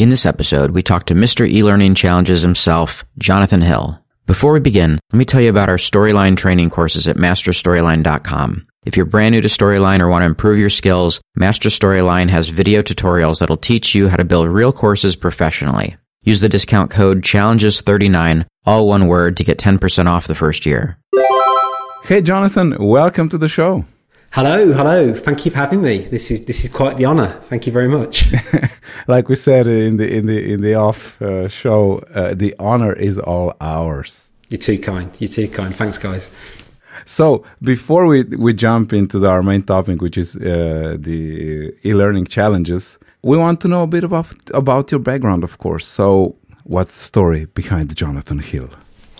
In this episode, we talk to Mr. E-Learning Challenges himself, Jonathan Hill. Before we begin, let me tell you about our Storyline training courses at masterstoryline.com. If you're brand new to Storyline or want to improve your skills, Master Storyline has video tutorials that'll teach you how to build real courses professionally. Use the discount code CHALLENGES39, all one word, to get 10% off the first year. Hey, Jonathan, welcome to the show. Hello, hello. Thank you for having me. This is this is quite the honor. Thank you very much. like we said in the in the in the off uh, show, uh, the honor is all ours. You're too kind. You're too kind. Thanks, guys. So before we we jump into the, our main topic, which is uh, the e-learning challenges, we want to know a bit about about your background, of course. So, what's the story behind Jonathan Hill?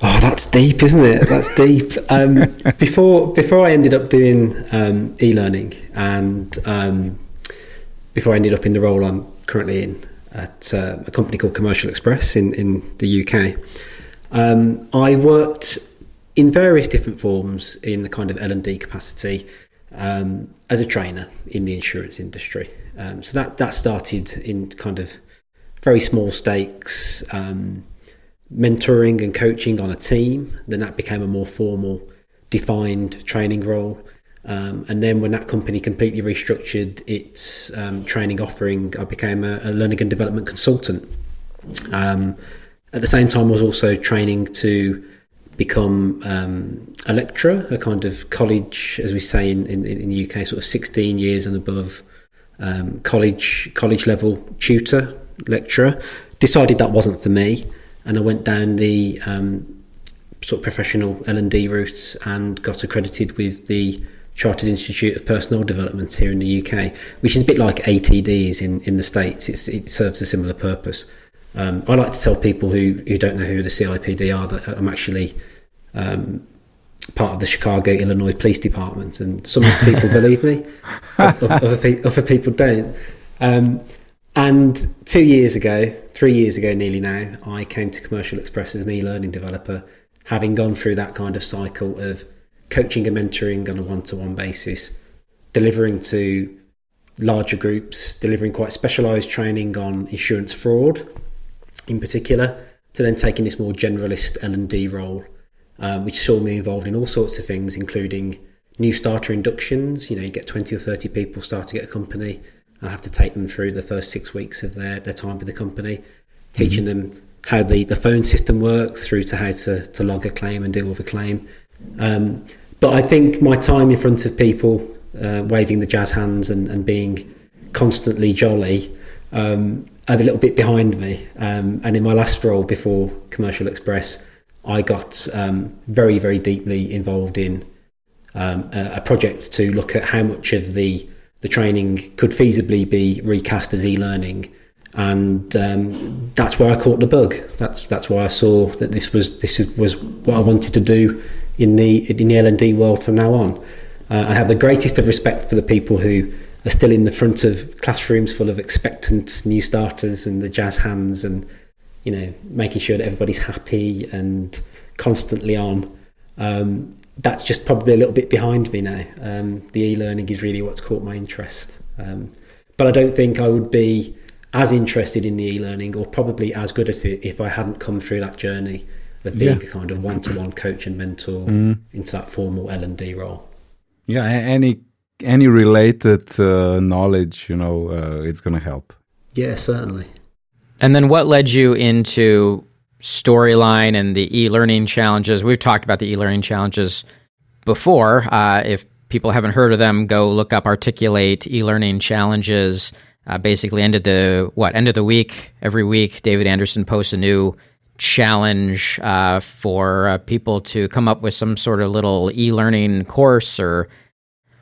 Oh, that's deep, isn't it? That's deep. Um, before before I ended up doing um, e-learning, and um, before I ended up in the role I'm currently in at uh, a company called Commercial Express in in the UK, um, I worked in various different forms in the kind of L and D capacity um, as a trainer in the insurance industry. Um, so that that started in kind of very small stakes mentoring and coaching on a team. Then that became a more formal, defined training role. Um, and then when that company completely restructured its um, training offering, I became a, a, learning and development consultant. Um, at the same time, I was also training to become um, a lecturer, a kind of college, as we say in, in, in the UK, sort of 16 years and above um, college college level tutor lecturer. Decided that wasn't for me and I went down the um, sort of professional L and D routes and got accredited with the Chartered Institute of Personnel Development here in the UK, which is a bit like ATDs in, in the States. It's, it serves a similar purpose. Um, I like to tell people who, who don't know who the CIPD are that I'm actually um, part of the Chicago, Illinois Police Department, and some people believe me, other, other, people don't. Um, and two years ago, three years ago nearly now, I came to Commercial Express as an e learning developer, having gone through that kind of cycle of coaching and mentoring on a one to one basis, delivering to larger groups, delivering quite specialised training on insurance fraud in particular, to then taking this more generalist L&D role, um, which saw me involved in all sorts of things, including new starter inductions. You know, you get 20 or 30 people starting at a company I have to take them through the first six weeks of their, their time with the company, teaching mm-hmm. them how the, the phone system works through to how to, to log a claim and deal with a claim. Um, but I think my time in front of people, uh, waving the jazz hands and, and being constantly jolly, um, are a little bit behind me. Um, and in my last role before Commercial Express, I got um, very, very deeply involved in um, a, a project to look at how much of the the training could feasibly be recast as e-learning and um, that's where I caught the bug. That's that's why I saw that this was this was what I wanted to do in the in the L and D world from now on. Uh, I have the greatest of respect for the people who are still in the front of classrooms full of expectant new starters and the jazz hands and you know making sure that everybody's happy and constantly on. Um, that's just probably a little bit behind me now. Um, the e-learning is really what's caught my interest. Um, but I don't think I would be as interested in the e-learning or probably as good at it if I hadn't come through that journey of being yeah. a kind of one-to-one coach and mentor mm. into that formal L&D role. Yeah, any any related uh, knowledge, you know, uh, it's going to help. Yeah, certainly. And then what led you into storyline and the e-learning challenges. We've talked about the e-learning challenges before. Uh, if people haven't heard of them, go look up Articulate e-learning challenges. Uh, basically, end of the what end of the week every week, David Anderson posts a new challenge uh, for uh, people to come up with some sort of little e-learning course or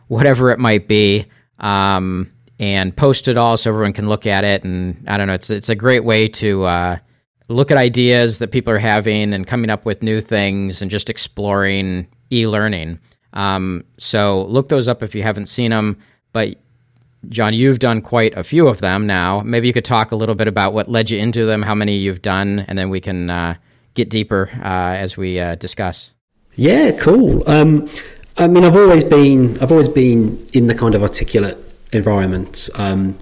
whatever it might be. Um, and post it all so everyone can look at it. And I don't know, it's it's a great way to uh, look at ideas that people are having and coming up with new things and just exploring e-learning. Um, so look those up if you haven't seen them. But John, you've done quite a few of them now. Maybe you could talk a little bit about what led you into them, how many you've done, and then we can uh, get deeper uh, as we uh, discuss. Yeah, cool. Um, I mean, I've always been I've always been in the kind of articulate environment. Um,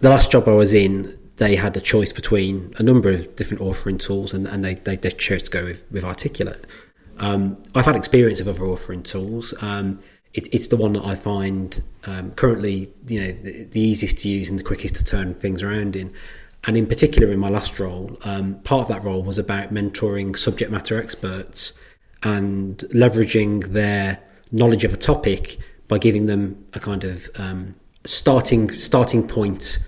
the last job I was in, they had a choice between a number of different authoring tools, and, and they, they, they chose to go with, with Articulate. Um, I've had experience of other authoring tools. Um, it, it's the one that I find um, currently, you know, the, the, easiest to use and the quickest to turn things around in. And in particular, in my last role, um, part of that role was about mentoring subject matter experts and leveraging their knowledge of a topic by giving them a kind of um, starting starting point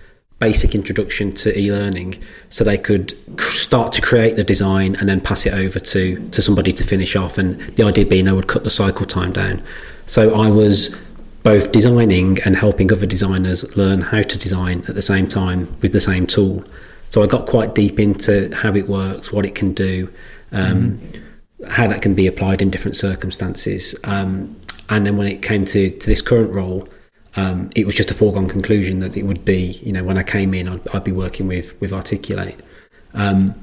basic introduction to e-learning so they could start to create the design and then pass it over to to somebody to finish off. And the idea being I would cut the cycle time down. So I was both designing and helping other designers learn how to design at the same time with the same tool. So I got quite deep into how it works what it can do um, mm. how that can be applied in different circumstances. Um, and then when it came to, to this current role um, it was just a foregone conclusion that it would be, you know, when I came in, I'd, I'd be working with with Articulate. Um,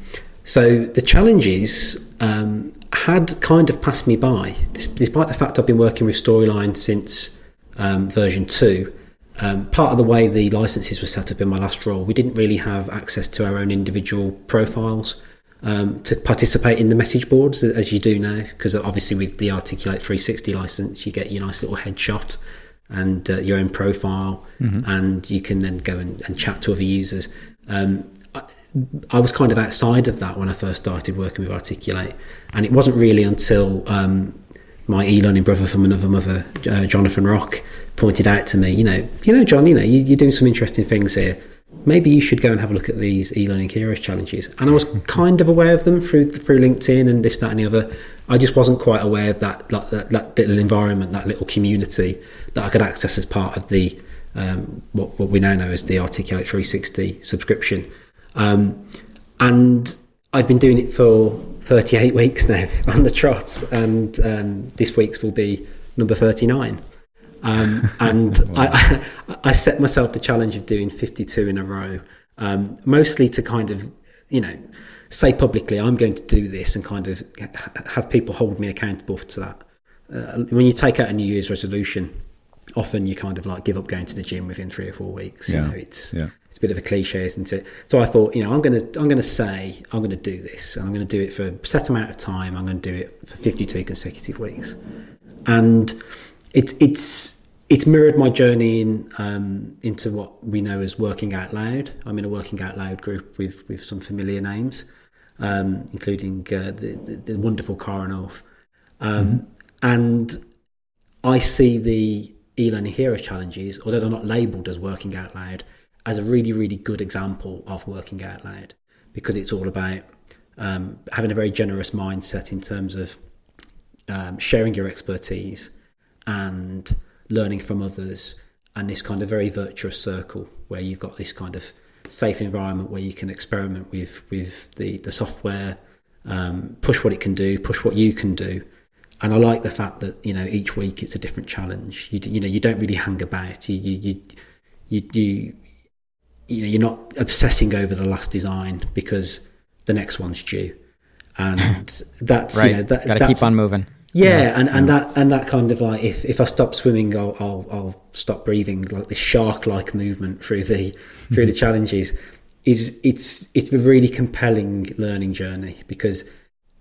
so the challenges um, had kind of passed me by, despite the fact I've been working with Storyline since um, version two. Um, part of the way the licenses were set up in my last role, we didn't really have access to our own individual profiles. Um, to participate in the message boards as you do now, because obviously with the Articulate 360 license, you get your nice little headshot and uh, your own profile, mm-hmm. and you can then go and, and chat to other users. Um, I, I, was kind of outside of that when I first started working with Articulate, and it wasn't really until um, my e-learning brother from another mother, uh, Jonathan Rock, pointed out to me, you know, you know, John, you know, you, you're doing some interesting things here maybe you should go and have a look at these e-learning heroes challenges. And I was kind of aware of them through through LinkedIn and this, that, and the other. I just wasn't quite aware of that that, that, that little environment, that little community that I could access as part of the um, what, what we now know as the Articulate 360 subscription. Um, and I've been doing it for 38 weeks now on the trot, and um, this week's will be number 39. Um, and I, I, set myself the challenge of doing 52 in a row, um, mostly to kind of, you know, say publicly, I'm going to do this and kind of have people hold me accountable to that. Uh, when you take out a New Year's resolution, often you kind of like give up going to the gym within three or four weeks. Yeah. You know, it's yeah. it's a bit of a cliche, isn't it? So I thought, you know, I'm gonna I'm gonna say I'm gonna do this, and I'm gonna do it for a set amount of time. I'm gonna do it for 52 consecutive weeks, and it, it's it's mirrored my journey in um, into what we know as working out loud. I'm in a working out loud group with with some familiar names, um, including uh, the, the, the, wonderful Karanov, um, mm-hmm. and I see the e-learning hero challenges, although they're not labelled as working out loud, as a really really good example of working out loud because it's all about um, having a very generous mindset in terms of um, sharing your expertise and learning from others, and this kind of very virtuous circle where you've got this kind of safe environment where you can experiment with with the the software, um, push what it can do, push what you can do. And I like the fact that you know each week it's a different challenge. You you know you don't really hang about. You you you you, you you know you're not obsessing over the last design because the next one's due, and that's right. you know that, got to keep on moving. Yeah, yeah, and, and yeah. that and that kind of like if, if I stop swimming, I'll, I'll, I'll stop breathing. Like this shark like movement through the through the challenges is it's it's a really compelling learning journey because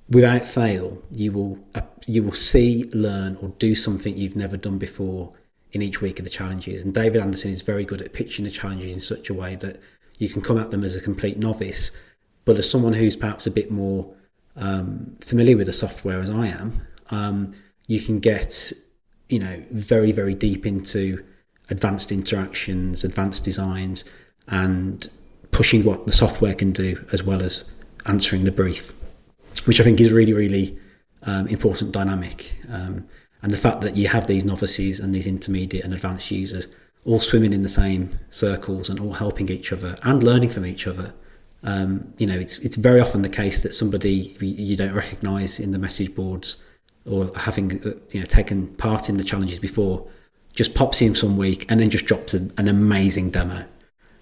without fail you will uh, you will see, learn, or do something you've never done before in each week of the challenges. And David Anderson is very good at pitching the challenges in such a way that you can come at them as a complete novice, but as someone who's perhaps a bit more um, familiar with the software as I am, um, you can get you know very very deep into advanced interactions, advanced designs, and pushing what the software can do as well as answering the brief, which I think is really really um, important dynamic. Um, and the fact that you have these novices and these intermediate and advanced users all swimming in the same circles and all helping each other and learning from each other. Um, you know, it's it's very often the case that somebody you don't recognise in the message boards or having uh, you know taken part in the challenges before just pops in some week and then just drops an, an amazing demo.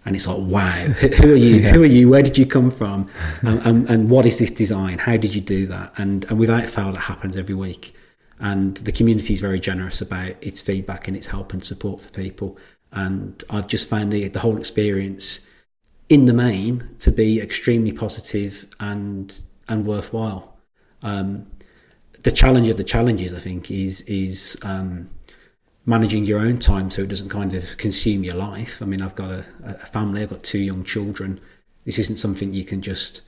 And it's like wow who are you? Who are you? Where did you come from? And, and, and, what is this design? How did you do that? And and without fail that happens every week. And the community is very generous about its feedback and its help and support for people. And i've just found the, the whole experience in the main to be extremely positive and and worthwhile. Um, the challenge of the challenges, I think, is is um, managing your own time so it doesn't kind of consume your life. I mean, I've got a, a family, I've got two young children. This isn't something you can just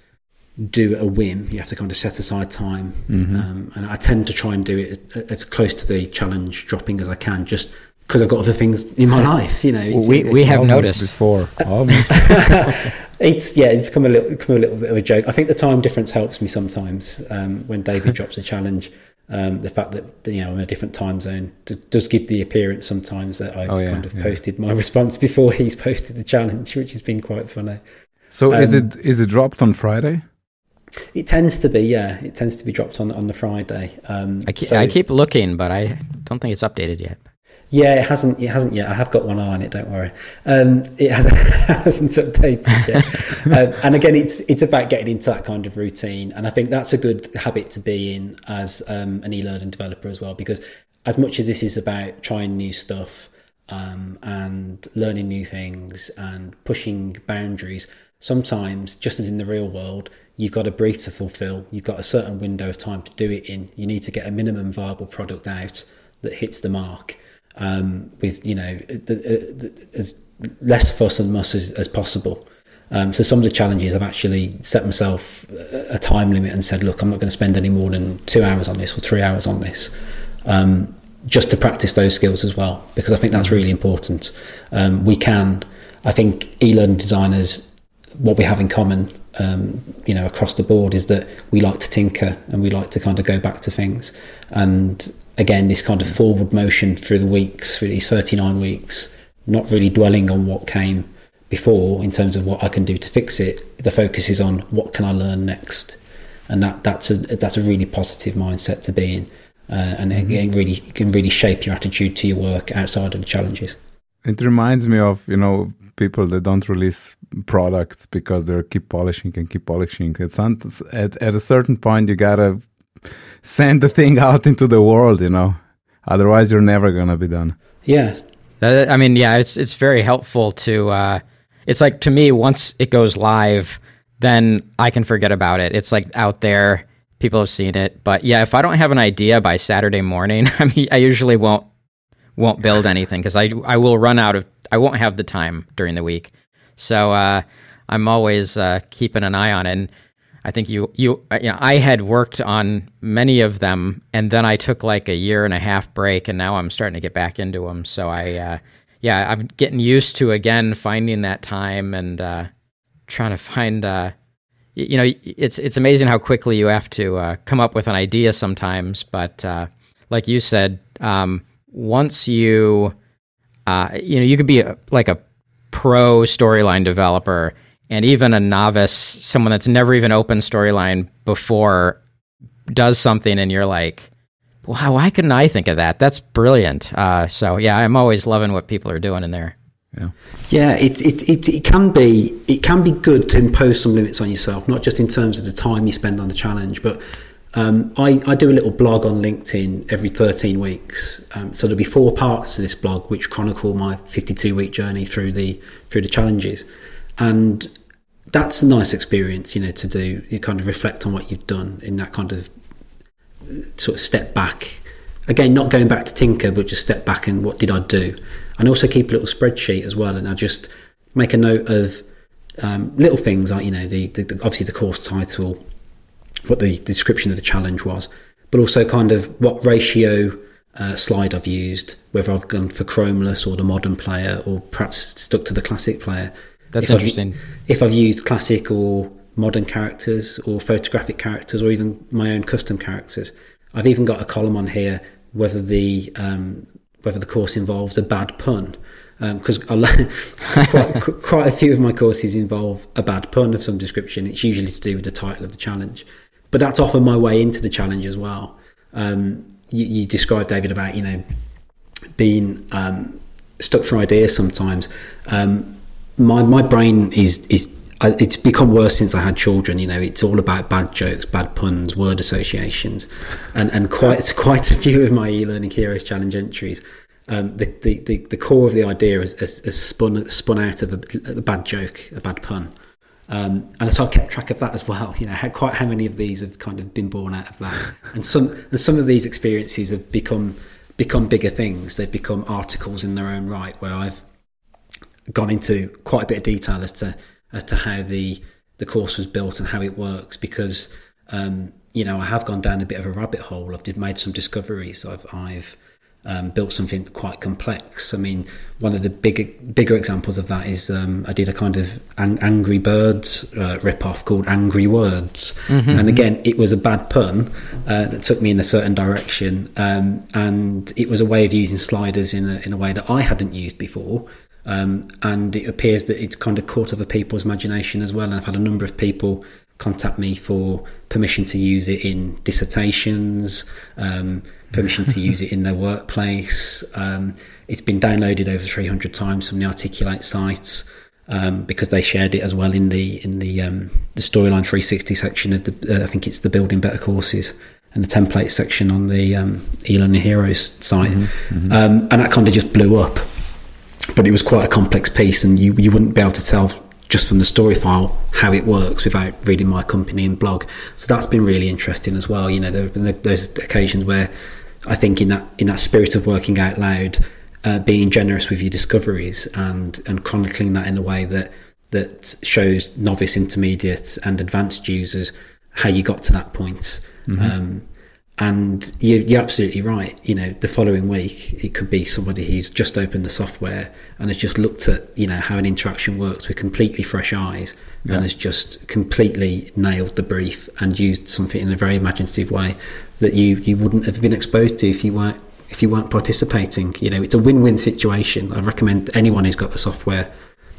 do at a whim. You have to kind of set aside time, mm-hmm. um, and I tend to try and do it as, as, close to the challenge dropping as I can, just because I've got other things in my life. You know, we we have noticed before. it's yeah, it's become a little become a little bit of a joke. I think the time difference helps me sometimes um, when David drops a challenge. Um, the fact that you know I'm in a different time zone does give the appearance sometimes that I've oh, yeah, kind of yeah. posted my response before he's posted the challenge, which has been quite funny. So um, is it is it dropped on Friday? It tends to be, yeah. It tends to be dropped on on the Friday. Um, I, keep, so, I keep looking, but I don't think it's updated yet. Yeah, it hasn't. It hasn't yet. I have got one eye on it. Don't worry. Um, it hasn't, hasn't updated yet. um, and again, it's it's about getting into that kind of routine, and I think that's a good habit to be in as um, an e-learning developer as well. Because as much as this is about trying new stuff um, and learning new things and pushing boundaries, sometimes, just as in the real world, you've got a brief to fulfill. You've got a certain window of time to do it in. You need to get a minimum viable product out that hits the mark um, with you know the, the, as less fuss and muss as, as possible. Um, so some of the challenges I've actually set myself a time limit and said, look, I'm not going to spend any more than two hours on this or three hours on this, um, just to practice those skills as well, because I think that's really important. Um, we can, I think, e-learning designers, what we have in common, um, you know, across the board is that we like to tinker and we like to kind of go back to things, and again, this kind of forward motion through the weeks, through these 39 weeks, not really dwelling on what came before in terms of what I can do to fix it. The focus is on what can I learn next, and that that's a that's a really positive mindset to be in, uh, and mm-hmm. it, really can really shape your attitude to your work outside of the challenges. It reminds me of you know people that don't release products because they keep polishing and keep polishing. It's at at a certain point you gotta send the thing out into the world, you know. Otherwise, you're never gonna be done. Yeah. I mean, yeah, it's it's very helpful to. Uh, it's like to me, once it goes live, then I can forget about it. It's like out there, people have seen it. But yeah, if I don't have an idea by Saturday morning, I mean, I usually won't won't build anything because I I will run out of. I won't have the time during the week. So uh, I'm always uh, keeping an eye on it. And I think you you you know I had worked on many of them, and then I took like a year and a half break, and now I'm starting to get back into them. So I, uh, yeah, I'm getting used to again finding that time and uh, trying to find. Uh, you know, it's it's amazing how quickly you have to uh, come up with an idea sometimes. But uh, like you said, um, once you, uh, you know, you could be a, like a pro storyline developer and even a novice, someone that's never even opened storyline before, does something, and you're like, "Wow, why couldn't I think of that? That's brilliant." Uh, so yeah, I'm always loving what people are doing in there. Yeah, yeah. It, it it it can be it can be good to impose some limits on yourself, not just in terms of the time you spend on the challenge, but um, I, I, do a little blog on LinkedIn every 13 weeks. Um, so there'll be four parts to this blog, which chronicle my 52 week journey through the through the challenges. And that's a nice experience, you know, to do. You kind of reflect on what you've done in that kind of sort of step back. Again, not going back to tinker, but just step back and what did I do? And also keep a little spreadsheet as well. And I just make a note of um, little things like, you know, the, the, the, obviously the course title, what the description of the challenge was, but also kind of what ratio uh, slide I've used, whether I've gone for chromeless or the modern player or perhaps stuck to the classic player that's if interesting. I've, if I've used classic or modern characters or photographic characters or even my own custom characters, I've even got a column on here whether the um, whether the course involves a bad pun because um, quite, quite a few of my courses involve a bad pun of some description. It's usually to do with the title of the challenge, but that's often my way into the challenge as well. Um, you, you described David about you know being um, stuck for ideas sometimes. Um, my my brain is is it's become worse since I had children. You know, it's all about bad jokes, bad puns, word associations, and and quite quite a few of my e-learning heroes challenge entries um, the, the, the, the, core of the idea is, is, is spun spun out of a, a, bad joke, a bad pun. Um, and so I've kept track of that as well. You know, how, quite how many of these have kind of been born out of that, and some and some of these experiences have become become bigger things. They've become articles in their own right, where I've gone into quite a bit of detail as to as to how the the course was built and how it works because um, you know I have gone down a bit of a rabbit hole. I've made some discoveries. I've I've um, built something quite complex. I mean, one of the bigger bigger examples of that is um, I did a kind of an- Angry Birds uh, rip off called Angry Words, mm-hmm. and again, it was a bad pun uh, that took me in a certain direction, um, and it was a way of using sliders in a in a way that I hadn't used before. Um, and it appears that it's kind of caught other people's imagination as well. And I've had a number of people contact me for permission to use it in dissertations, um, permission to use it in their workplace. Um, it's been downloaded over 300 times from the Articulate sites um, because they shared it as well in the in the um, the storyline 360 section of the uh, I think it's the building better courses and the template section on the um, e-learning heroes site, mm-hmm, mm-hmm. Um, and that kind of just blew up. But it was quite a complex piece, and you you wouldn't be able to tell just from the story file how it works without reading my company and blog. So that's been really interesting as well. You know, there have been those occasions where I think in that in that spirit of working out loud, uh, being generous with your discoveries and and chronicling that in a way that that shows novice, intermediate, and advanced users how you got to that point. Mm-hmm. Um, and you, are absolutely right. You know, the following week, it could be somebody who's just opened the software and has just looked at, you know, how an interaction works with completely fresh eyes yeah. and has just completely nailed the brief and used something in a very imaginative way that you, you wouldn't have been exposed to if you weren't if you weren't participating. You know, it's a win-win situation. I recommend anyone who's got the software,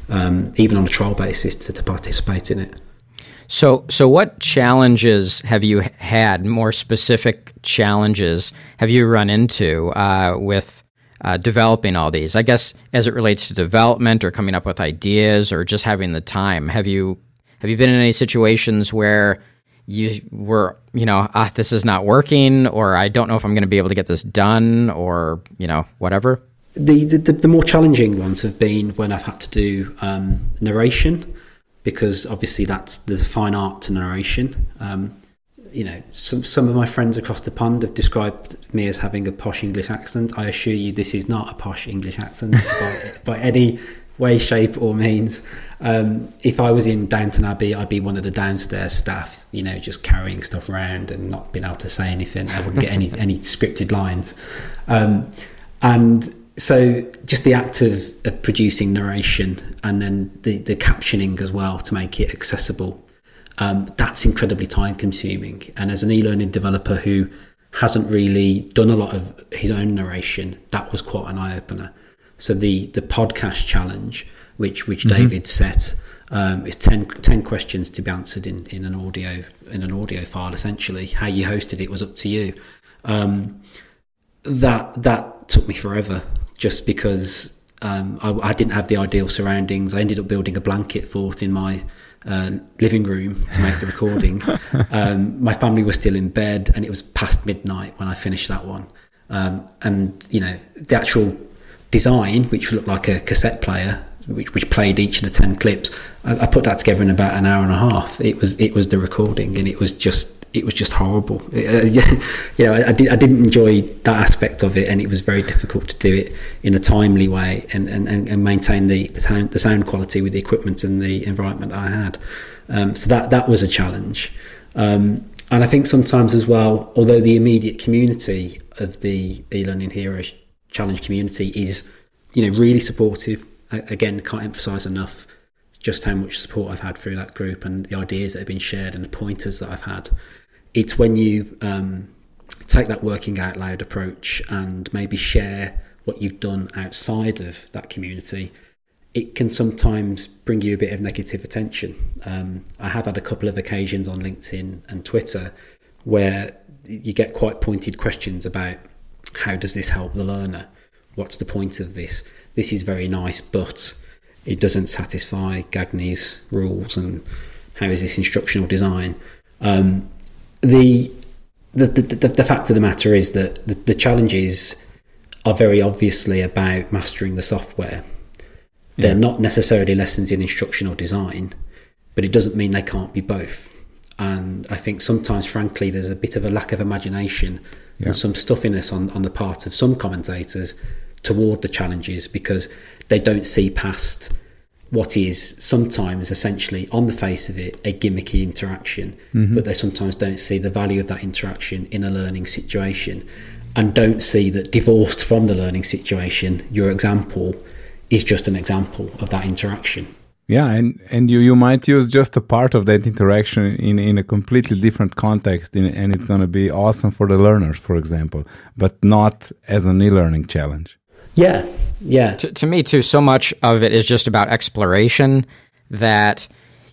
um, even on a trial basis, to, to participate in it. So, so what challenges have you had? More specific challenges have you run into uh, with uh, developing all these? I guess as it relates to development or coming up with ideas or just having the time. Have you have you been in any situations where you were, you know, ah, this is not working, or I don't know if I'm going to be able to get this done, or you know, whatever? The the, the more challenging ones have been when I've had to do um, narration because obviously that's there's a fine art to narration. Um, you know, some some of my friends across the pond have described me as having a posh English accent. I assure you, this is not a posh English accent by, by, any way, shape, or means. Um, if I was in Downton Abbey, I'd be one of the downstairs staff. You know, just carrying stuff around and not being able to say anything. I wouldn't get any any scripted lines, um, and so just the act of, of producing narration and then the, the captioning as well to make it accessible um, that's incredibly time consuming. And as an e-learning developer who hasn't really done a lot of his own narration that was quite an eye-opener. So the the podcast challenge which which mm-hmm. david set um, is 10, 10, questions to be answered in, in an audio in an audio file essentially. How you hosted it was up to you. Um, that that took me forever just because um, I, I, didn't have the ideal surroundings. I ended up building a blanket fort in my uh, living room to make the recording. um, my family was still in bed, and it was past midnight when I finished that one. Um, and you know, the actual design, which looked like a cassette player, which, which played each of the ten clips, I, I put that together in about an hour and a half. It was it was the recording, and it was just it was just horrible. Uh, you know, I, I, did, I didn't enjoy that aspect of it, and it was very difficult to do it in a timely way and, and, and maintain the, the sound, the, sound, quality with the equipment and the environment I had. Um, so that that was a challenge. Um, and I think sometimes as well, although the immediate community of the e-learning hero challenge community is, you know, really supportive. Again, can't emphasize enough just how much support I've had through that group and the ideas that have been shared and the pointers that I've had it's when you um, take that working out loud approach and maybe share what you've done outside of that community, it can sometimes bring you a bit of negative attention. Um, I have had a couple of occasions on LinkedIn and Twitter where you get quite pointed questions about how does this help the learner? What's the point of this? This is very nice, but it doesn't satisfy Gagné's rules and how is this instructional design? Um, the the, the, the, the fact of the matter is that the, the challenge is are very obviously about mastering the software. They're not necessarily lessons in instructional design, but it doesn't mean they can't be both. And I think sometimes, frankly, there's a bit of a lack of imagination Yeah. and some stuffiness on, on the part of some commentators toward the challenges because they don't see past what is sometimes essentially on the face of it a gimmicky interaction, mm-hmm. but they sometimes don't see the value of that interaction in a learning situation and don't see that divorced from the learning situation, your example is just an example of that interaction. Yeah, and, and you, you might use just a part of that interaction in, in a completely different context, in, and it's going to be awesome for the learners, for example, but not as an e-learning challenge. Yeah, yeah. to, to me too so much of it is just about exploration that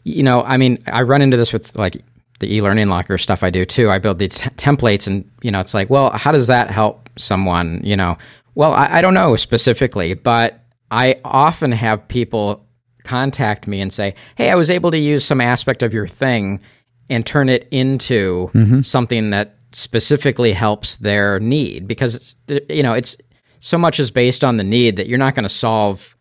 you know i mean i run into this with like the e-learning locker stuff i do too. I build these t- templates and you know it's like well how does that help someone you know? Well I, I don't know specifically but i often have people contact me and say hey i was able to use some aspect of your thing and turn it into mm-hmm. something that specifically helps their need. Because it's, you know it's so much is based on the need that you're not going to solve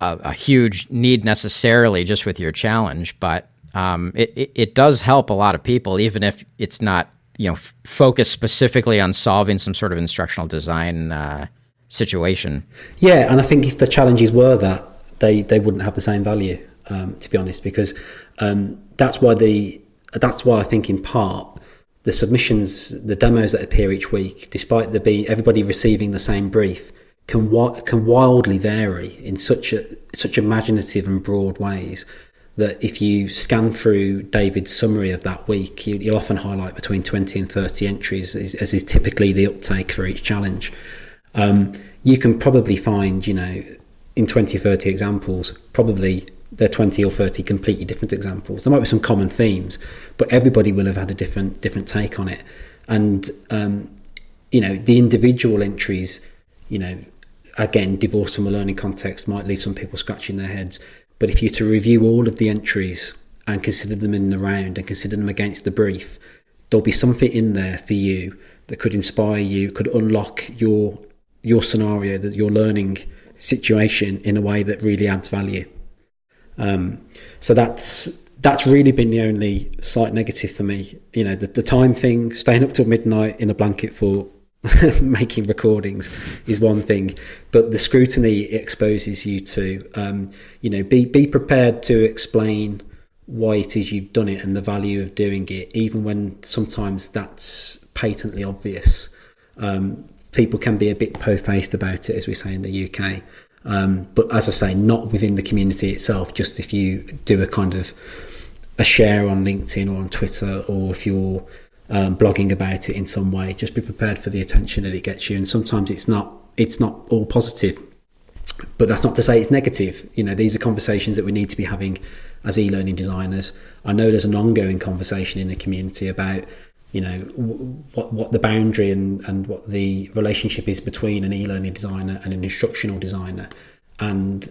a, a huge need necessarily just with your challenge, but um, it, it, it does help a lot of people, even if it's not you know f- focused specifically on solving some sort of instructional design uh, situation. Yeah, and I think if the challenges were that, they, they wouldn't have the same value, um, to be honest, because um, that's why the that's why I think in part the submissions, the demos that appear each week, despite the be everybody receiving the same brief, can can wildly vary in such a such imaginative and broad ways that if you scan through David's summary of that week, you, you'll often highlight between 20 and 30 entries, as, as is typically the uptake for each challenge. Um, you can probably find, you know, in 20, 30 examples, probably there are 20 or 30 completely different examples. There might be some common themes, but everybody will have had a different different take on it. And, um, you know, the individual entries, you know, again, divorced from a learning context might leave some people scratching their heads. But if you're to review all of the entries and consider them in the round and consider them against the brief, there'll be something in there for you that could inspire you, could unlock your your scenario, that your learning situation in a way that really adds value. Um, so that's that's really been the only slight negative for me. You know, the, the time thing, staying up till midnight in a blanket for making recordings is one thing, but the scrutiny it exposes you to, um, you know, be be prepared to explain why it is you've done it and the value of doing it, even when sometimes that's patently obvious. Um, people can be a bit po-faced about it, as we say in the UK. Um, but as I say, not within the community itself. Just if you do a kind of a share on LinkedIn or on Twitter, or if you're um, blogging about it in some way, just be prepared for the attention that it gets you. And sometimes it's not it's not all positive, but that's not to say it's negative. You know, these are conversations that we need to be having as e-learning designers. I know there's an ongoing conversation in the community about you know what what the boundary and and what the relationship is between an e-learning designer and an instructional designer. And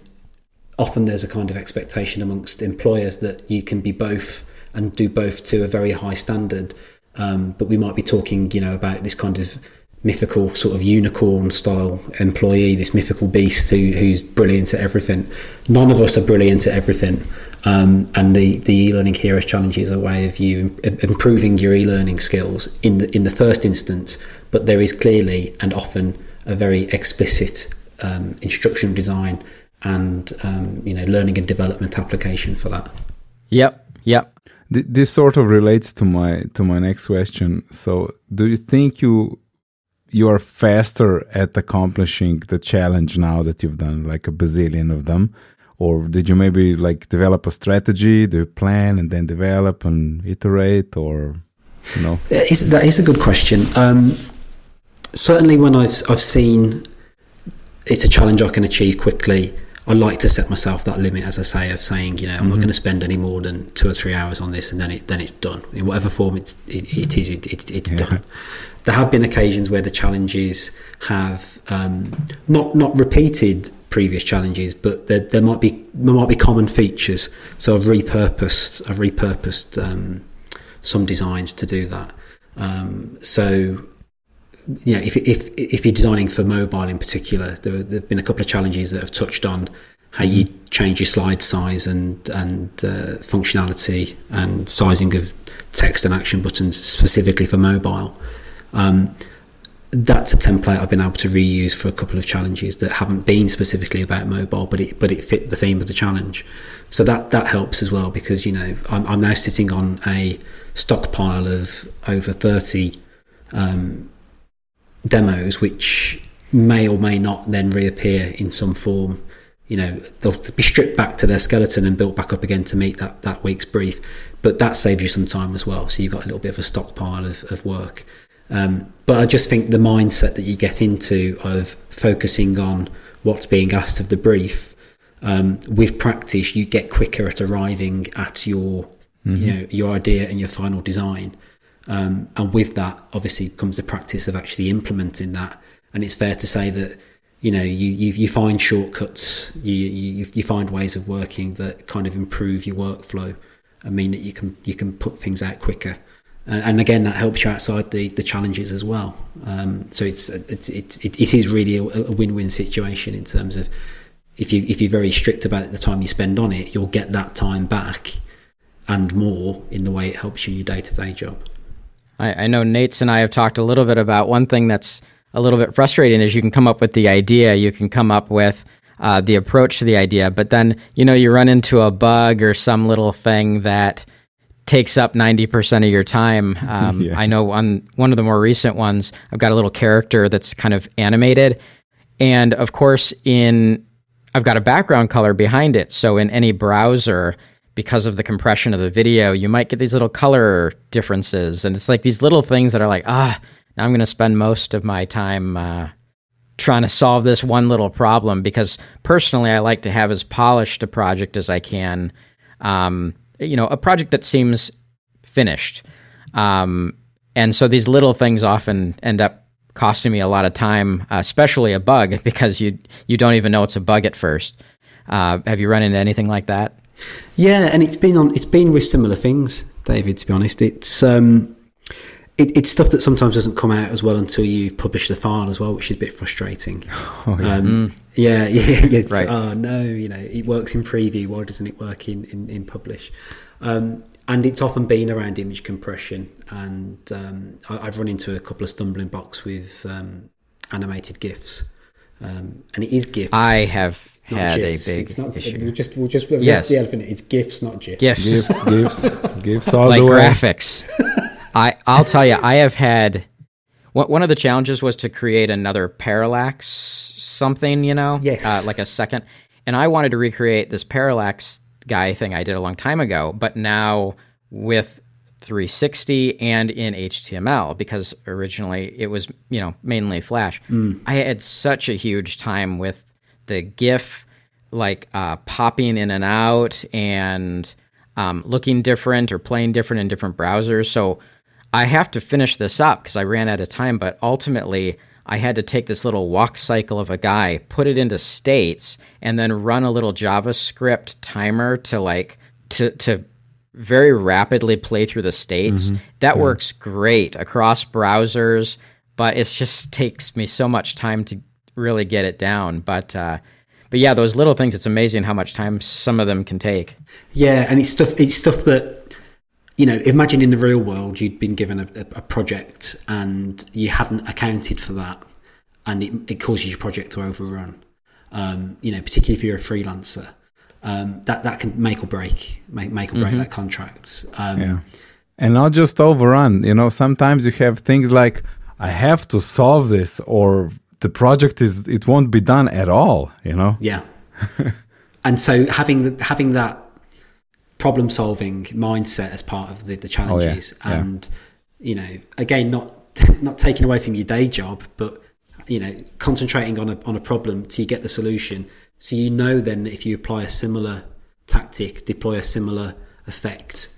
often there's a kind of expectation amongst employers that you can be both and do both to a very high standard. Um, but we might be talking you know about this kind of mythical sort of unicorn style employee this mythical beast who, who's brilliant at everything none of us are brilliant at everything um, and the, the e-learning heroes challenge is a way of you improving your e-learning skills in the in the first instance but there is clearly and often a very explicit um, instructional design and um, you know learning and development application for that Yep, yep. This sort of relates to my to my next question. So, do you think you you are faster at accomplishing the challenge now that you've done like a bazillion of them, or did you maybe like develop a strategy, do you plan and then develop and iterate, or you know? Is, that is a good question. Um, certainly, when I've I've seen it's a challenge I can achieve quickly, I like to set myself that limit, as I say, of saying, you know, I'm not going to spend any more than two or three hours on this, and then it then it's done in whatever form it's it, it is. It, it, it's Yeah. done. There have been occasions where the challenges have um, not not repeated previous challenges, but there, there might be there might be common features. So I've repurposed I've repurposed um, some designs to do that. Um, so you know, if, if if you're designing for mobile in particular, there, there have been a couple of challenges that have touched on how you change your slide size and and uh, functionality and sizing of text and action buttons specifically for mobile. Um, that's a template I've been able to reuse for a couple of challenges that haven't been specifically about mobile, but it but it fit the theme of the challenge. So that that helps as well because you know I'm, I'm now sitting on a stockpile of over thirty um, demos, which may or may not then reappear in some form. You know, they'll be stripped back to their skeleton and built back up again to meet that, that week's brief. But that saves you some time as well. So you've got a little bit of a stockpile of, of work. Um, but I just think the mindset that you get into of focusing on what's being asked of the brief, um, with practice, you get quicker at arriving at your, mm-hmm. you know, your idea and your final design. Um, and with that, obviously, comes the practice of actually implementing that. And it's fair to say that you know you you, you find shortcuts, you, you you find ways of working that kind of improve your workflow and mean that you can you can put things out quicker. And, and again, that helps you outside the, the challenges as well. Um, so it's, it's it, it, it is really a, a win-win situation in terms of if you if you're very strict about the time you spend on it, you'll get that time back and more in the way it helps you in your day to day job. I, I know Nejc and I have talked a little bit about one thing that's a little bit frustrating is you can come up with the idea, you can come up with uh, the approach to the idea, but then you know you run into a bug or some little thing that takes up 90% of your time. Um, yeah. I know on one of the more recent ones, I've got a little character that's kind of animated. And of course, in I've got a background color behind it. So in any browser, because of the compression of the video, you might get these little color differences. And it's like these little things that are like, ah, now I'm going to spend most of my time uh, trying to solve this one little problem because personally, I like to have as polished a project as I can. Um, you know, a project that seems finished. Um, and so these little things often end up costing me a lot of time, especially a bug, because you you don't even know it's a bug at first. Uh, have you run into anything like that? Yeah, and it's been on. It's been with similar things, David. To be honest, it's um, it, it's stuff that sometimes doesn't come out as well until you've published the file as well, which is a bit frustrating. Oh, yeah. Um, mm. yeah, yeah, right. Oh no, you know, it works in preview. Why doesn't it work in in, in publish? Um, and it's often been around image compression, and um, I, have run into a couple of stumbling blocks with um, animated gifs, um, and it is gifs. I have had GIFs. a big it's not, issue. We'll just we'll just we'll yes. the elephant. It's GIFs, not GIFs. GIFs, GIFs, GIFs, GIFs. All like graphics. I I'll tell you, I have had one of the challenges was to create another parallax something, you know, yes, uh, like a second, and I wanted to recreate this parallax guy thing I did a long time ago, but now with 360 and in HTML because originally it was you know mainly Flash. Mm. I had such a huge time with the GIF like uh, popping in and out and um, looking different or playing different in different browsers. So I have to finish this up because I ran out of time. But ultimately, I had to take this little walk cycle of a guy, put it into states, and then run a little JavaScript timer to like to to very rapidly play through the states. Mm-hmm. That yeah. works great across browsers, but it just takes me so much time to really get it down. But uh, but yeah, those little things. It's amazing how much time some of them can take. Yeah, and it's stuff. It's stuff that you know. Imagine in the real world, you'd been given a, a project and you hadn't accounted for that, and it, it causes your project to overrun. Um, you know, particularly if you're a freelancer, um, that that can make or break, make make or break mm-hmm. that contract. Um, yeah, and not just overrun. You know, sometimes you have things like I have to solve this, or the project is it won't be done at all you know yeah and so having the, having that problem solving mindset as part of the, the challenges oh, yeah. and yeah. you know again not not taking away from your day job but you know concentrating on a on a problem till you get the solution so you know then that if you apply a similar tactic deploy a similar effect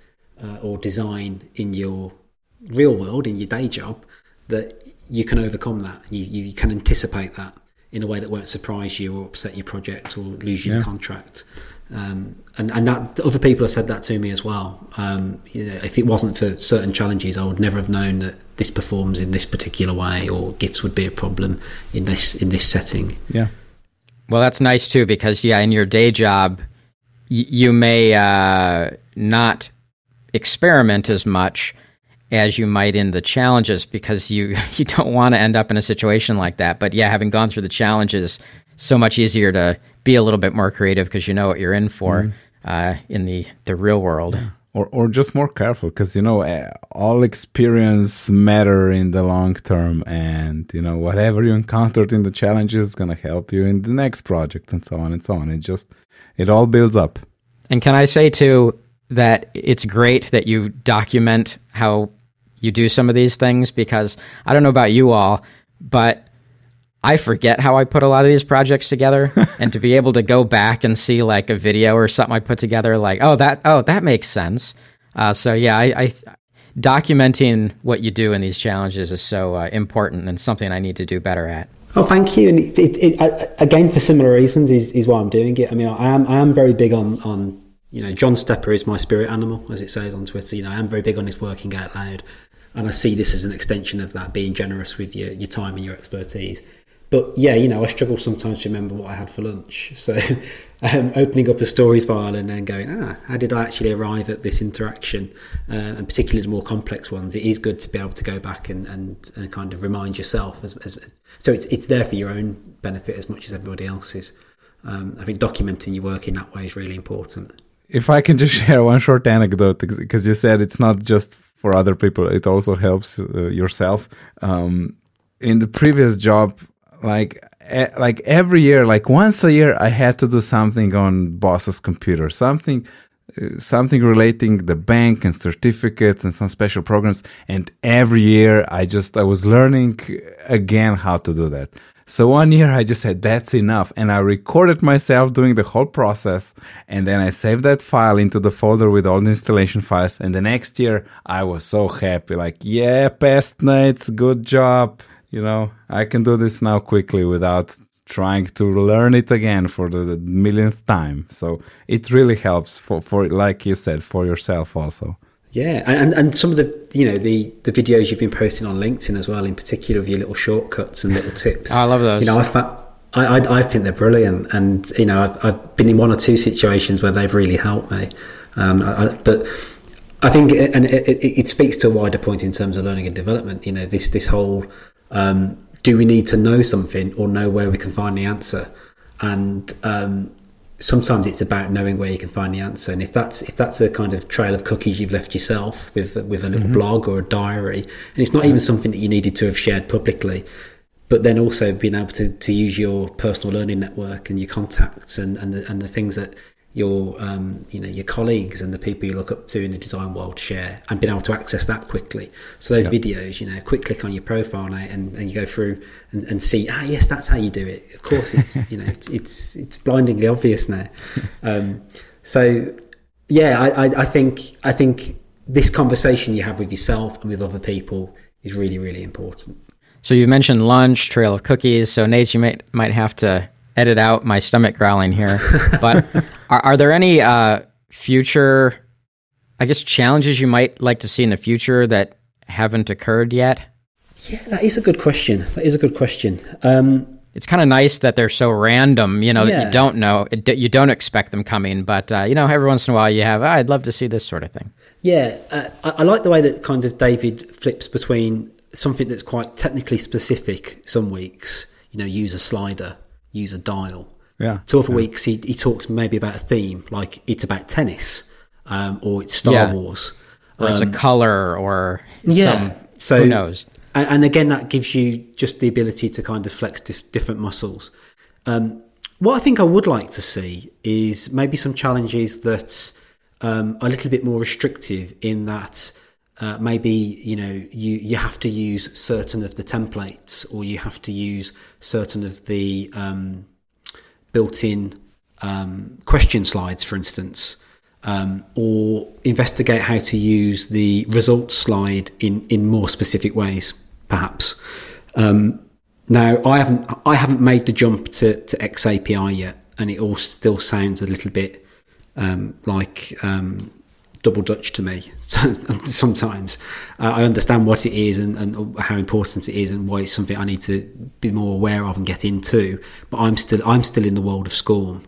uh, or design in your real world in your day job that you can overcome that. You, you can anticipate that in a way that won't surprise you or upset your project or lose your yeah. contract. Um, and and that other people have said that to me as well. Um, you know, if it wasn't for certain challenges, I would never have known that this performs in this particular way, or GIFs would be a problem in this in this setting. Yeah. Well, that's nice too, because yeah, in your day job, y- you may uh, not experiment as much as you might in the challenges because you you don't want to end up in a situation like that. But yeah, having gone through the challenges, so much easier to be a little bit more creative because you know what you're in for mm. uh, in the the real world. Or, or just more careful because you know eh, all experience matter in the long term and you know whatever you encountered in the challenges is going to help you in the next project and so on and so on it just it all builds up and can i say too that it's great that you document how you do some of these things because I don't know about you all, but I forget how I put a lot of these projects together and to be able to go back and see like a video or something I put together like oh that oh that makes sense. Uh, so yeah, I, I, documenting what you do in these challenges is so uh, important and something I need to do better at. Oh, thank you. And it, it, it, again, for similar reasons, is, is why I'm doing it. I mean, I am I am very big on on you know John Stepper is my spirit animal, as it says on Twitter. You know, I am very big on his working out loud and I see this as an extension of that, being generous with your, your time and your expertise. But yeah, you know, I struggle sometimes to remember what I had for lunch. So um, opening up a story file and then going, ah, how did I actually arrive at this interaction? Uh, and particularly the more complex ones, it is good to be able to go back and, and, and kind of remind yourself. As, as, so it's, it's there for your own benefit as much as everybody else's. Um, I think documenting your work in that way is really important. If I can just share one short anecdote, because you said it's not just for other people. It also helps uh, yourself. Um, in the previous job, like like every year, like once a year, I had to do something on boss's computer, something uh, something relating the bank and certificates and some special programs. And every year, I just I was learning again how to do that. So one year I just said, that's enough. And I recorded myself doing the whole process. And then I saved that file into the folder with all the installation files. And the next year I was so happy. Like, yeah, past Nejc, good job. You know, I can do this now quickly without trying to learn it again for the millionth time. So it really helps for, for, like you said, for yourself also. Yeah, and, and some of the you know the the videos you've been posting on LinkedIn as well, in particular of your little shortcuts and little tips. I love those. You know, I, fa- I, I, I think they're brilliant, and you know I've I've been in one or two situations where they've really helped me. Um, I, but I think it, and it, it, it, speaks to a wider point in terms of learning and development. You know, this this whole um, do we need to know something or know where we can find the answer? And um, sometimes it's about knowing where you can find the answer and if that's if that's a kind of trail of cookies you've left yourself with with a little mm-hmm. blog or a diary and it's not even something that you needed to have shared publicly but then also being able to, to use your personal learning network and your contacts and and the, and the things that your um, you know your colleagues and the people you look up to in the design world share and being able to access that quickly. So those yep. videos you know quick click on your profile now and, and you go through and, and, see ah yes that's how you do it. Of course it's you know it's it's it's blindingly obvious now. Um, so yeah I, I, I think I think this conversation you have with yourself and with other people is really really important. So you mentioned lunch trail of cookies so Nejc you might might have to edit out my stomach growling here. But are, are there any uh, future, I guess, challenges you might like to see in the future that haven't occurred yet? Yeah, that is a good question. That is a good question. Um, it's kind of nice that they're so random, you know, yeah. that you don't know, you don't expect them coming. But, uh, you know, every once in a while you have, oh, I'd love to see this sort of thing. Yeah, uh, I, I like the way that kind of David flips between something that's quite technically specific some weeks, you know, use a slider use a dial. Yeah. Two other yeah. weeks, he, he talks maybe about a theme, like it's about tennis, um, or it's Star yeah. Wars, or um, it's a um, color, or yeah. Some, so who knows? And, and, again, that gives you just the ability to kind of flex dif- different muscles. Um, what I think I would like to see is maybe some challenges that um, are a little bit more restrictive in that. Uh, maybe you know you you have to use certain of the templates or you have to use certain of the um, built-in um, question slides for instance um, or investigate how to use the results slide in in more specific ways perhaps. Um, now I haven't I haven't made the jump to, to XAPI yet and it all still sounds a little bit um, like um, double Dutch to me sometimes. Uh, I understand what it is and, and, how important it is and why it's something I need to be more aware of and get into. But I'm still I'm still in the world of SCORM.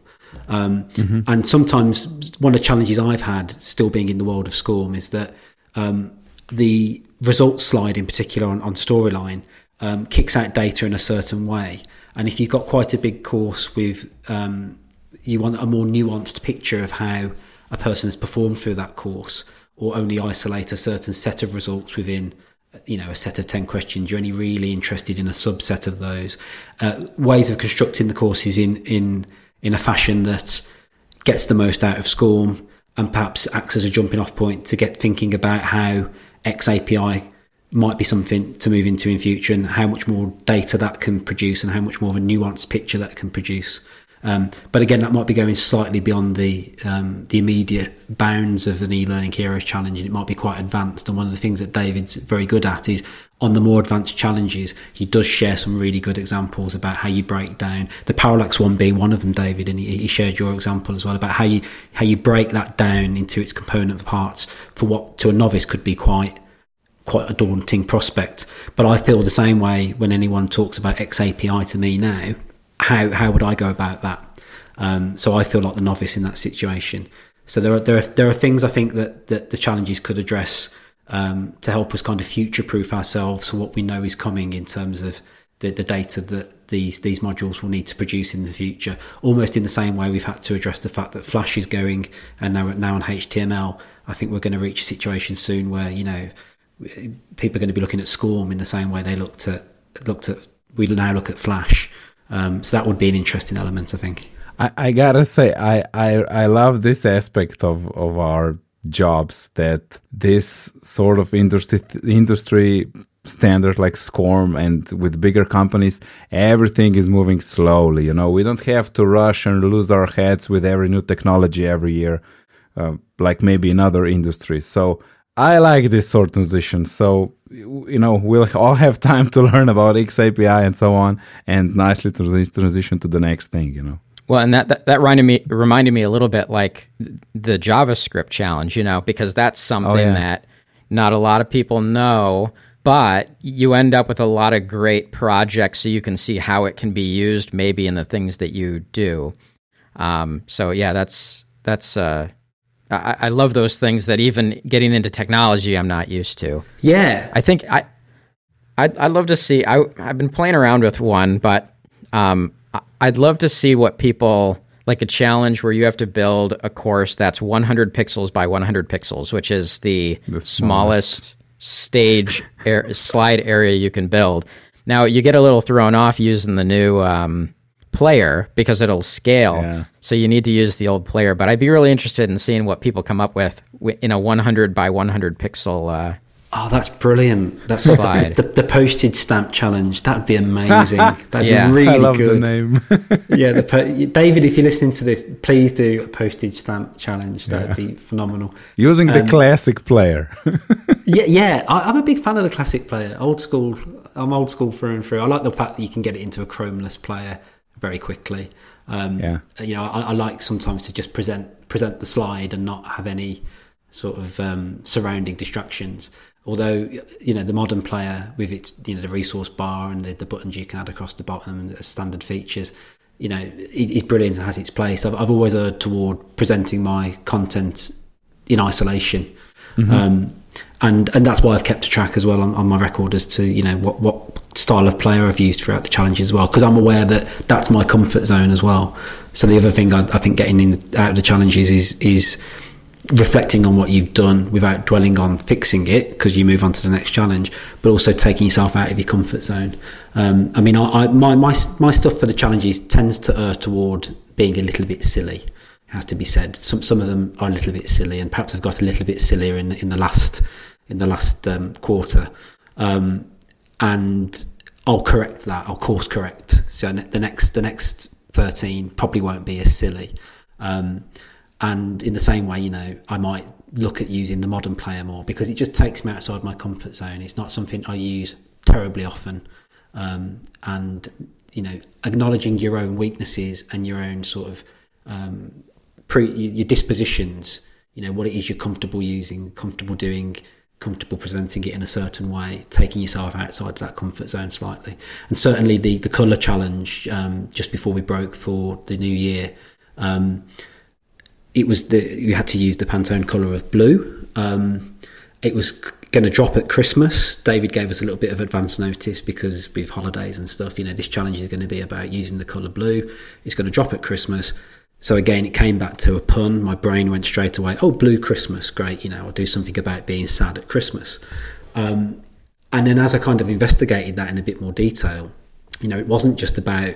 Um, mm-hmm. And sometimes one of the challenges I've had, still being in the world of SCORM, is that um, the results slide in particular on, on Storyline um, kicks out data in a certain way. And if you've got quite a big course with, um, you want a more nuanced picture of how a person has performed through that course, or only isolate a certain set of results within you know a set of 10 questions you're only really interested in a subset of those uh, ways of constructing the courses in in in a fashion that gets the most out of SCORM and perhaps acts as a jumping off point to get thinking about how X API might be something to move into in future and how much more data that can produce and how much more of a nuanced picture that can produce. Um, but again, that might be going slightly beyond the um, the immediate bounds of an e-learning heroes challenge, and it might be quite advanced. And one of the things that David's very good at is on the more advanced challenges, he does share some really good examples about how you break down the parallax one being one of them, David, and he, he shared your example as well about how you how you break that down into its component parts for what to a novice could be quite quite a daunting prospect. But I feel the same way when anyone talks about XAPI to me now how how would I go about that? Um, so I feel like the novice in that situation. So there are there are there are things I think that that the challenges could address um, to help us kind of future proof ourselves for what we know is coming in terms of the, the data that these these modules will need to produce in the future. Almost in the same way we've had to address the fact that Flash is going and now now on HTML. I think we're going to reach a situation soon where you know people are going to be looking at SCORM in the same way they looked at looked at we now look at Flash. Um, so that would be an interesting element, I think. I, I gotta say, I, I, I love this aspect of, of our jobs that this sort of industry, industry standard like SCORM and with bigger companies, everything is moving slowly. You know, we don't have to rush and lose our heads with every new technology every year, uh, like maybe in other industries. So I like this sort of transition. So, you know, we'll all have time to learn about XAPI and so on and nicely transition to the next thing, you know. Well, and that, that, that reminded me reminded me a little bit like the JavaScript challenge, you know, because that's something oh, yeah. that not a lot of people know, but you end up with a lot of great projects so you can see how it can be used maybe in the things that you do. Um, so yeah, that's that's uh, I, I love those things that even getting into technology I'm not used to. Yeah, I think I I'd, I'd love to see. I I've been playing around with one, but um, I'd love to see what people like a challenge where you have to build a course that's 100 pixels by 100 pixels, which is the, the smallest. smallest stage air, slide area you can build. Now you get a little thrown off using the new um, player because it'll scale. Yeah. So you need to use the old player. But I'd be really interested in seeing what people come up with in a 100 by 100 pixel. Uh, oh, that's brilliant! That's slide. The, the, postage stamp challenge. That'd be amazing. That'd yeah. be really I love good. the name. yeah, the po- David, if you're listening to this, please do a postage stamp challenge. That'd yeah. be phenomenal. Using um, the classic player. yeah, yeah. I, I'm a big fan of the classic player. Old school. I'm old school through and through. I like the fact that you can get it into a chromeless player very quickly. Um, yeah. You know, I, I, like sometimes to just present present the slide and not have any sort of um, surrounding distractions. Although you know the modern player with its you know the resource bar and the, the buttons you can add across the bottom and the standard features, you know, it, it's brilliant and has its place. I've, I've always erred toward presenting my content in isolation. Mm-hmm. Um, and and that's why I've kept a track as well on, on my record as to you know what what style of player I've used throughout the challenges as well because I'm aware that that's my comfort zone as well. So the other thing I, I think getting in out of the challenges is is reflecting on what you've done without dwelling on fixing it because you move on to the next challenge, but also taking yourself out of your comfort zone. Um, I mean, I, I, my my my stuff for the challenges tends to err toward being a little bit silly has to be said. Some some of them are a little bit silly, and perhaps have got a little bit sillier in in the last in the last um, quarter. Um, and I'll correct that. I'll course correct. So the next the next thirteen probably won't be as silly. Um, and in the same way, you know, I might look at using the modern player more because it just takes me outside my comfort zone. It's not something I use terribly often. Um, and you know, acknowledging your own weaknesses and your own sort of um, pre your dispositions. You know what it is you're comfortable using, comfortable doing, comfortable presenting it in a certain way, taking yourself outside of that comfort zone slightly. And certainly the the color challenge um, just before we broke for the new year. Um, it was the you had to use the Pantone color of blue. Um, it was going to drop at Christmas. David gave us a little bit of advance notice because with holidays and stuff, you know, this challenge is going to be about using the colour blue. It's going to drop at Christmas. So again, it came back to a pun. My brain went straight away, oh, blue Christmas, great, you know, I'll do something about being sad at Christmas. Um, and then as I kind of investigated that in a bit more detail, you know, it wasn't just about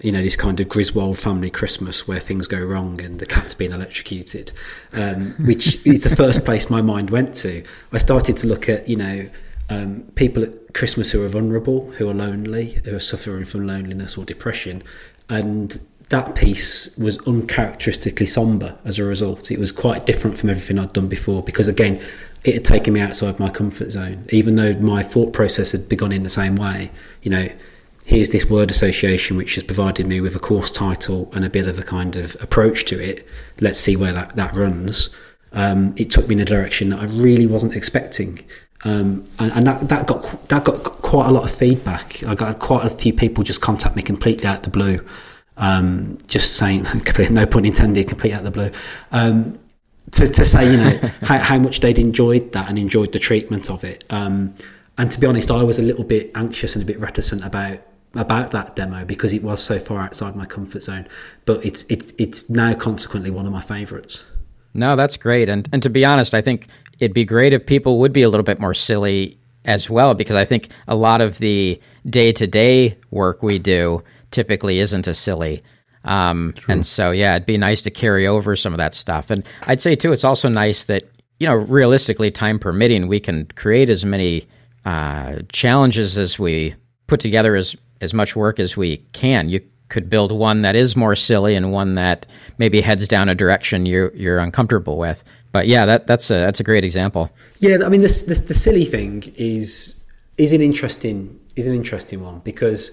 you know this kind of Griswold family Christmas where things go wrong and the cat's being electrocuted, um, which is the first place my mind went to. I started to look at you know um, people at Christmas who are vulnerable, who are lonely, who are suffering from loneliness or depression, and that piece was uncharacteristically somber as a result. It was quite different from everything I'd done before because again, it had taken me outside my comfort zone. Even though my thought process had begun in the same way, you know here's this word association which has provided me with a course title and a bit of a kind of approach to it. Let's see where that, that runs. Um, it took me in a direction that I really wasn't expecting. Um, and, and that, that got that got quite a lot of feedback. I got quite a few people just contact me completely out the blue, um, just saying, no point intended, completely out of the blue, um, to, to say you know how, how, much they'd enjoyed that and enjoyed the treatment of it. Um, and to be honest, I was a little bit anxious and a bit reticent about about that demo because it was so far outside my comfort zone. But it's it's it's now consequently one of my favorites. No, that's great. And and to be honest, I think it'd be great if people would be a little bit more silly as well because I think a lot of the day-to-day work we do typically isn't as silly. Um, and so yeah, it'd be nice to carry over some of that stuff. And I'd say too, it's also nice that you know, realistically, time permitting, we can create as many uh, challenges as we put together as as much work as we can. You could build one that is more silly and one that maybe heads down a direction you're you're uncomfortable with. But yeah, that that's a that's a great example. Yeah, I mean, this, this the silly thing is is an interesting is an interesting one because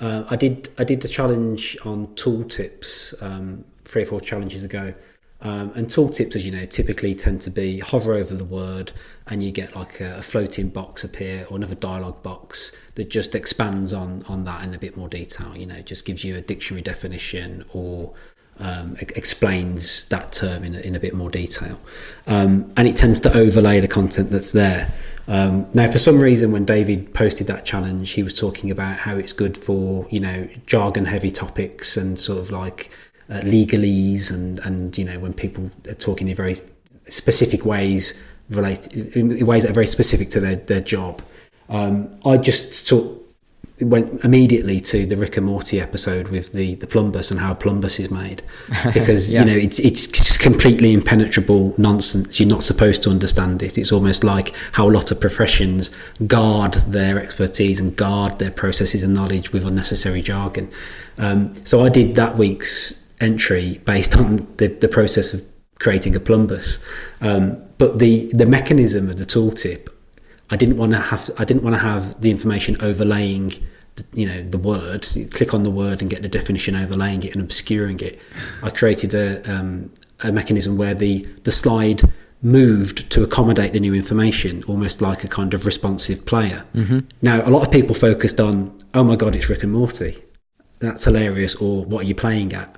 uh, I did I did the challenge on tooltips um, three or four challenges ago, um, and tooltips, as you know, typically tend to be hover over the word and you get like a, a, floating box appear or another dialog box that just expands on, on that in a bit more detail. You know, just gives you a dictionary definition or um, explains that term in in a bit more detail. Um, and it tends to overlay the content that's there. Um, now, for some reason, when David posted that challenge, he was talking about how it's good for, you know, jargon heavy topics and sort of like uh, legalese and and you know when people are talking in very specific ways related in ways that are very specific to their their job. Um, I just sort went immediately to the Rick and Morty episode with the the plumbus and how plumbus is made because yeah. you know it's it's just completely impenetrable nonsense. You're not supposed to understand it. It's almost like how a lot of professions guard their expertise and guard their processes and knowledge with unnecessary jargon. Um, so I did that week's entry based on the, the process of creating a plumbus. Um, but the, the mechanism of the tooltip, I didn't want to have I didn't want to have the information overlaying the, you know the word. You click on the word and get the definition overlaying it and obscuring it. I created a, um, a mechanism where the the slide moved to accommodate the new information, almost like a kind of responsive player. Mm-hmm. Now, a lot of people focused on, oh my god, it's Rick and Morty. That's hilarious, or what are you playing at?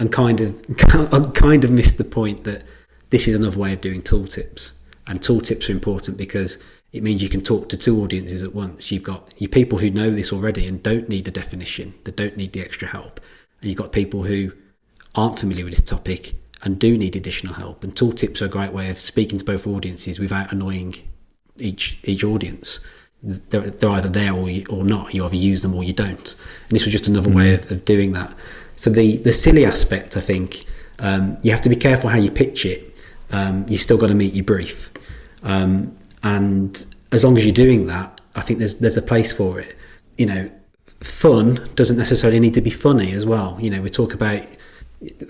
and kind of kind of missed the point that this is another way of doing tooltips. And tooltips are important because it means you can talk to two audiences at once. You've got your people who know this already and don't need the definition, that don't need the extra help. And you've got people who aren't familiar with this topic and do need additional help. And tooltips are a great way of speaking to both audiences without annoying each each audience. They're, they're either there or, you, or not. You either use them or you don't. And this was just another mm. way of, of doing that. So the the silly aspect, I think, um, you have to be careful how you pitch it. Um, you still got to meet your brief, um, and as long as you're doing that, I think there's there's a place for it. You know, fun doesn't necessarily need to be funny as well. You know, we talk about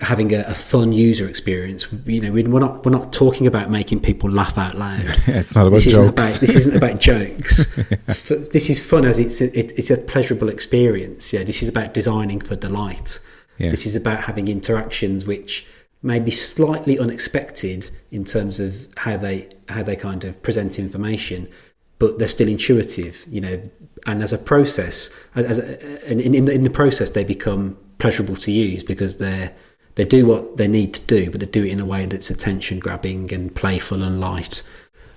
having a, a, fun user experience. You know, we're not we're not talking about making people laugh out loud. it's not about this jokes. Isn't about, this isn't about jokes. this is fun as it's a, it, it's a pleasurable experience. Yeah, this is about designing for delight. Yeah. This is about having interactions which maybe slightly unexpected in terms of how they how they kind of present information, but they're still intuitive, you know. And as a process, as a, in, in, the, in the process, they become pleasurable to use because they're they do what they need to do, but they do it in a way that's attention grabbing and playful and light.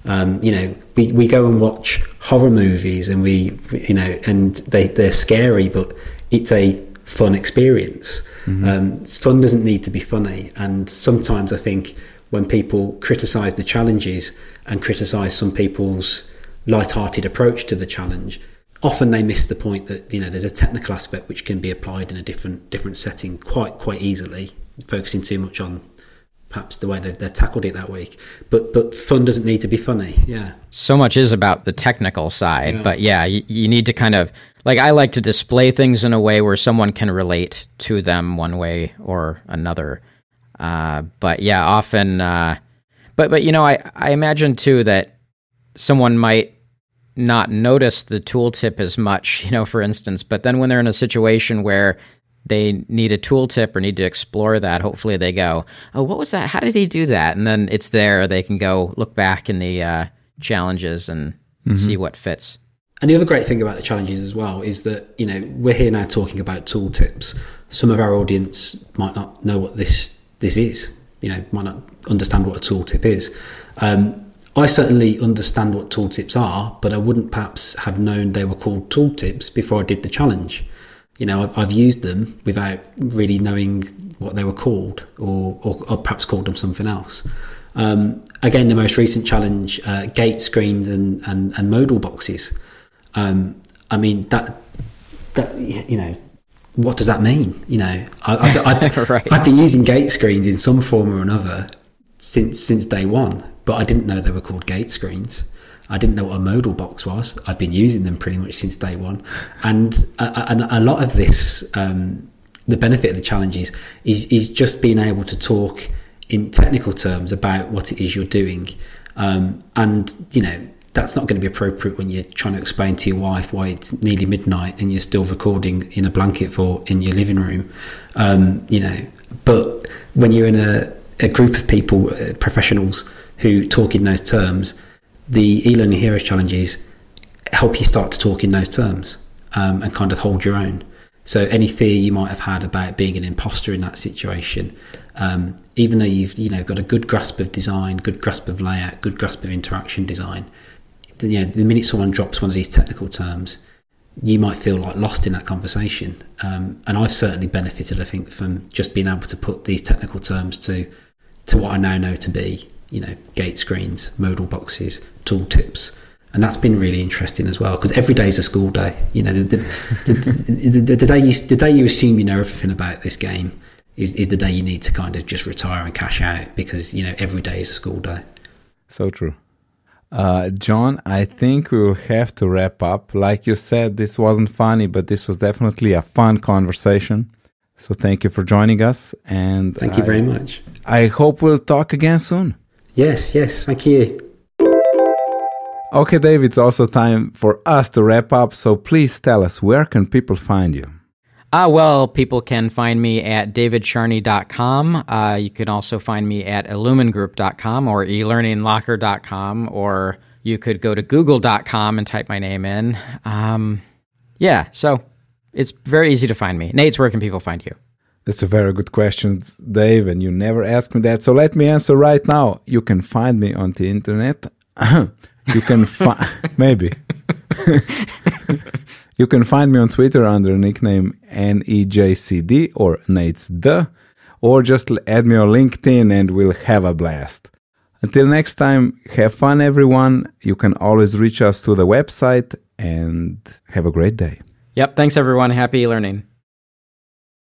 Um, you know, we, we go and watch horror movies and we, you know, and they, they're scary, but it's a fun experience. Mm-hmm. Um, fun doesn't need to be funny. And sometimes I think when people criticize the challenges and criticize some people's light-hearted approach to the challenge, often they miss the point that you know there's a technical aspect which can be applied in a different different setting quite quite easily focusing too much on perhaps the way they've, they've, tackled it that week. But but fun doesn't need to be funny. Yeah. So much is about the technical side, yeah. but yeah, you, you, need to kind of like I like to display things in a way where someone can relate to them one way or another. Uh, but yeah, often. Uh, but but you know, I I imagine too that someone might not notice the tooltip as much, you know, for instance, but then when they're in a situation where they need a tooltip or need to explore that, hopefully they go, "Oh, what was that? How did he do that?" And then it's there. They can go look back in the uh, challenges and mm-hmm. see what fits. And the other great thing about the challenges as well is that you know we're here now talking about tooltips. Some of our audience might not know what this this is. You know, might not understand what a tooltip is. Um, I certainly understand what tooltips are, but I wouldn't perhaps have known they were called tooltips before I did the challenge you know, I've, I've, used them without really knowing what they were called, or, or, or perhaps called them something else. Um, again, the most recent challenge: uh, gate screens and, and, and modal boxes. Um, I mean that that you know, what does that mean? You know, I, I've, I've, right. I've been using gate screens in some form or another since since day one, but I didn't know they were called gate screens. I didn't know what a modal box was. I've been using them pretty much since day one, and a, and a lot of this, um, the benefit of the challenges is, is just being able to talk in technical terms about what it is you're doing, um, and you know that's not going to be appropriate when you're trying to explain to your wife why it's nearly midnight and you're still recording in a blanket fort in your living room, um, you know. But when you're in a, a group of people, uh, professionals who talk in those terms the e-learning heroes challenges help you start to talk in those terms um, and kind of hold your own. So any fear you might have had about being an imposter in that situation, um, even though you've you know got a good grasp of design, good grasp of layout, good grasp of interaction design, you know, the minute someone drops one of these technical terms, you might feel like lost in that conversation. Um, and I've certainly benefited, I think, from just being able to put these technical terms to to what I now know to be you know, gate screens, modal boxes, tooltips. And that's been really interesting as well because every day is a school day. You know, the, the, the, the, the day you, the day you assume you know everything about this game is, is the day you need to kind of just retire and cash out because, you know, every day is a school day. So true. Uh, John, I think we will have to wrap up. Like you said, this wasn't funny, but this was definitely a fun conversation. So thank you for joining us. And thank you I, very much. I hope we'll talk again soon. Yes, yes, thank you. Okay, Dave, it's also time for us to wrap up. So please tell us where can people find you? Uh, well, people can find me at davidcharney.com. Uh, you can also find me at illumingroup.com or elearninglocker.com, or you could go to google.com and type my name in. Um, yeah, so it's very easy to find me. Nejc, where can people find you? That's a very good question, Dave, and you never asked me that. So let me answer right now. You can find me on the internet. you can find maybe. you can find me on Twitter under nickname NEJCD or Nate's the, or just add me on LinkedIn and we'll have a blast. Until next time, have fun, everyone. You can always reach us through the website and have a great day. Yep. Thanks, everyone. Happy learning.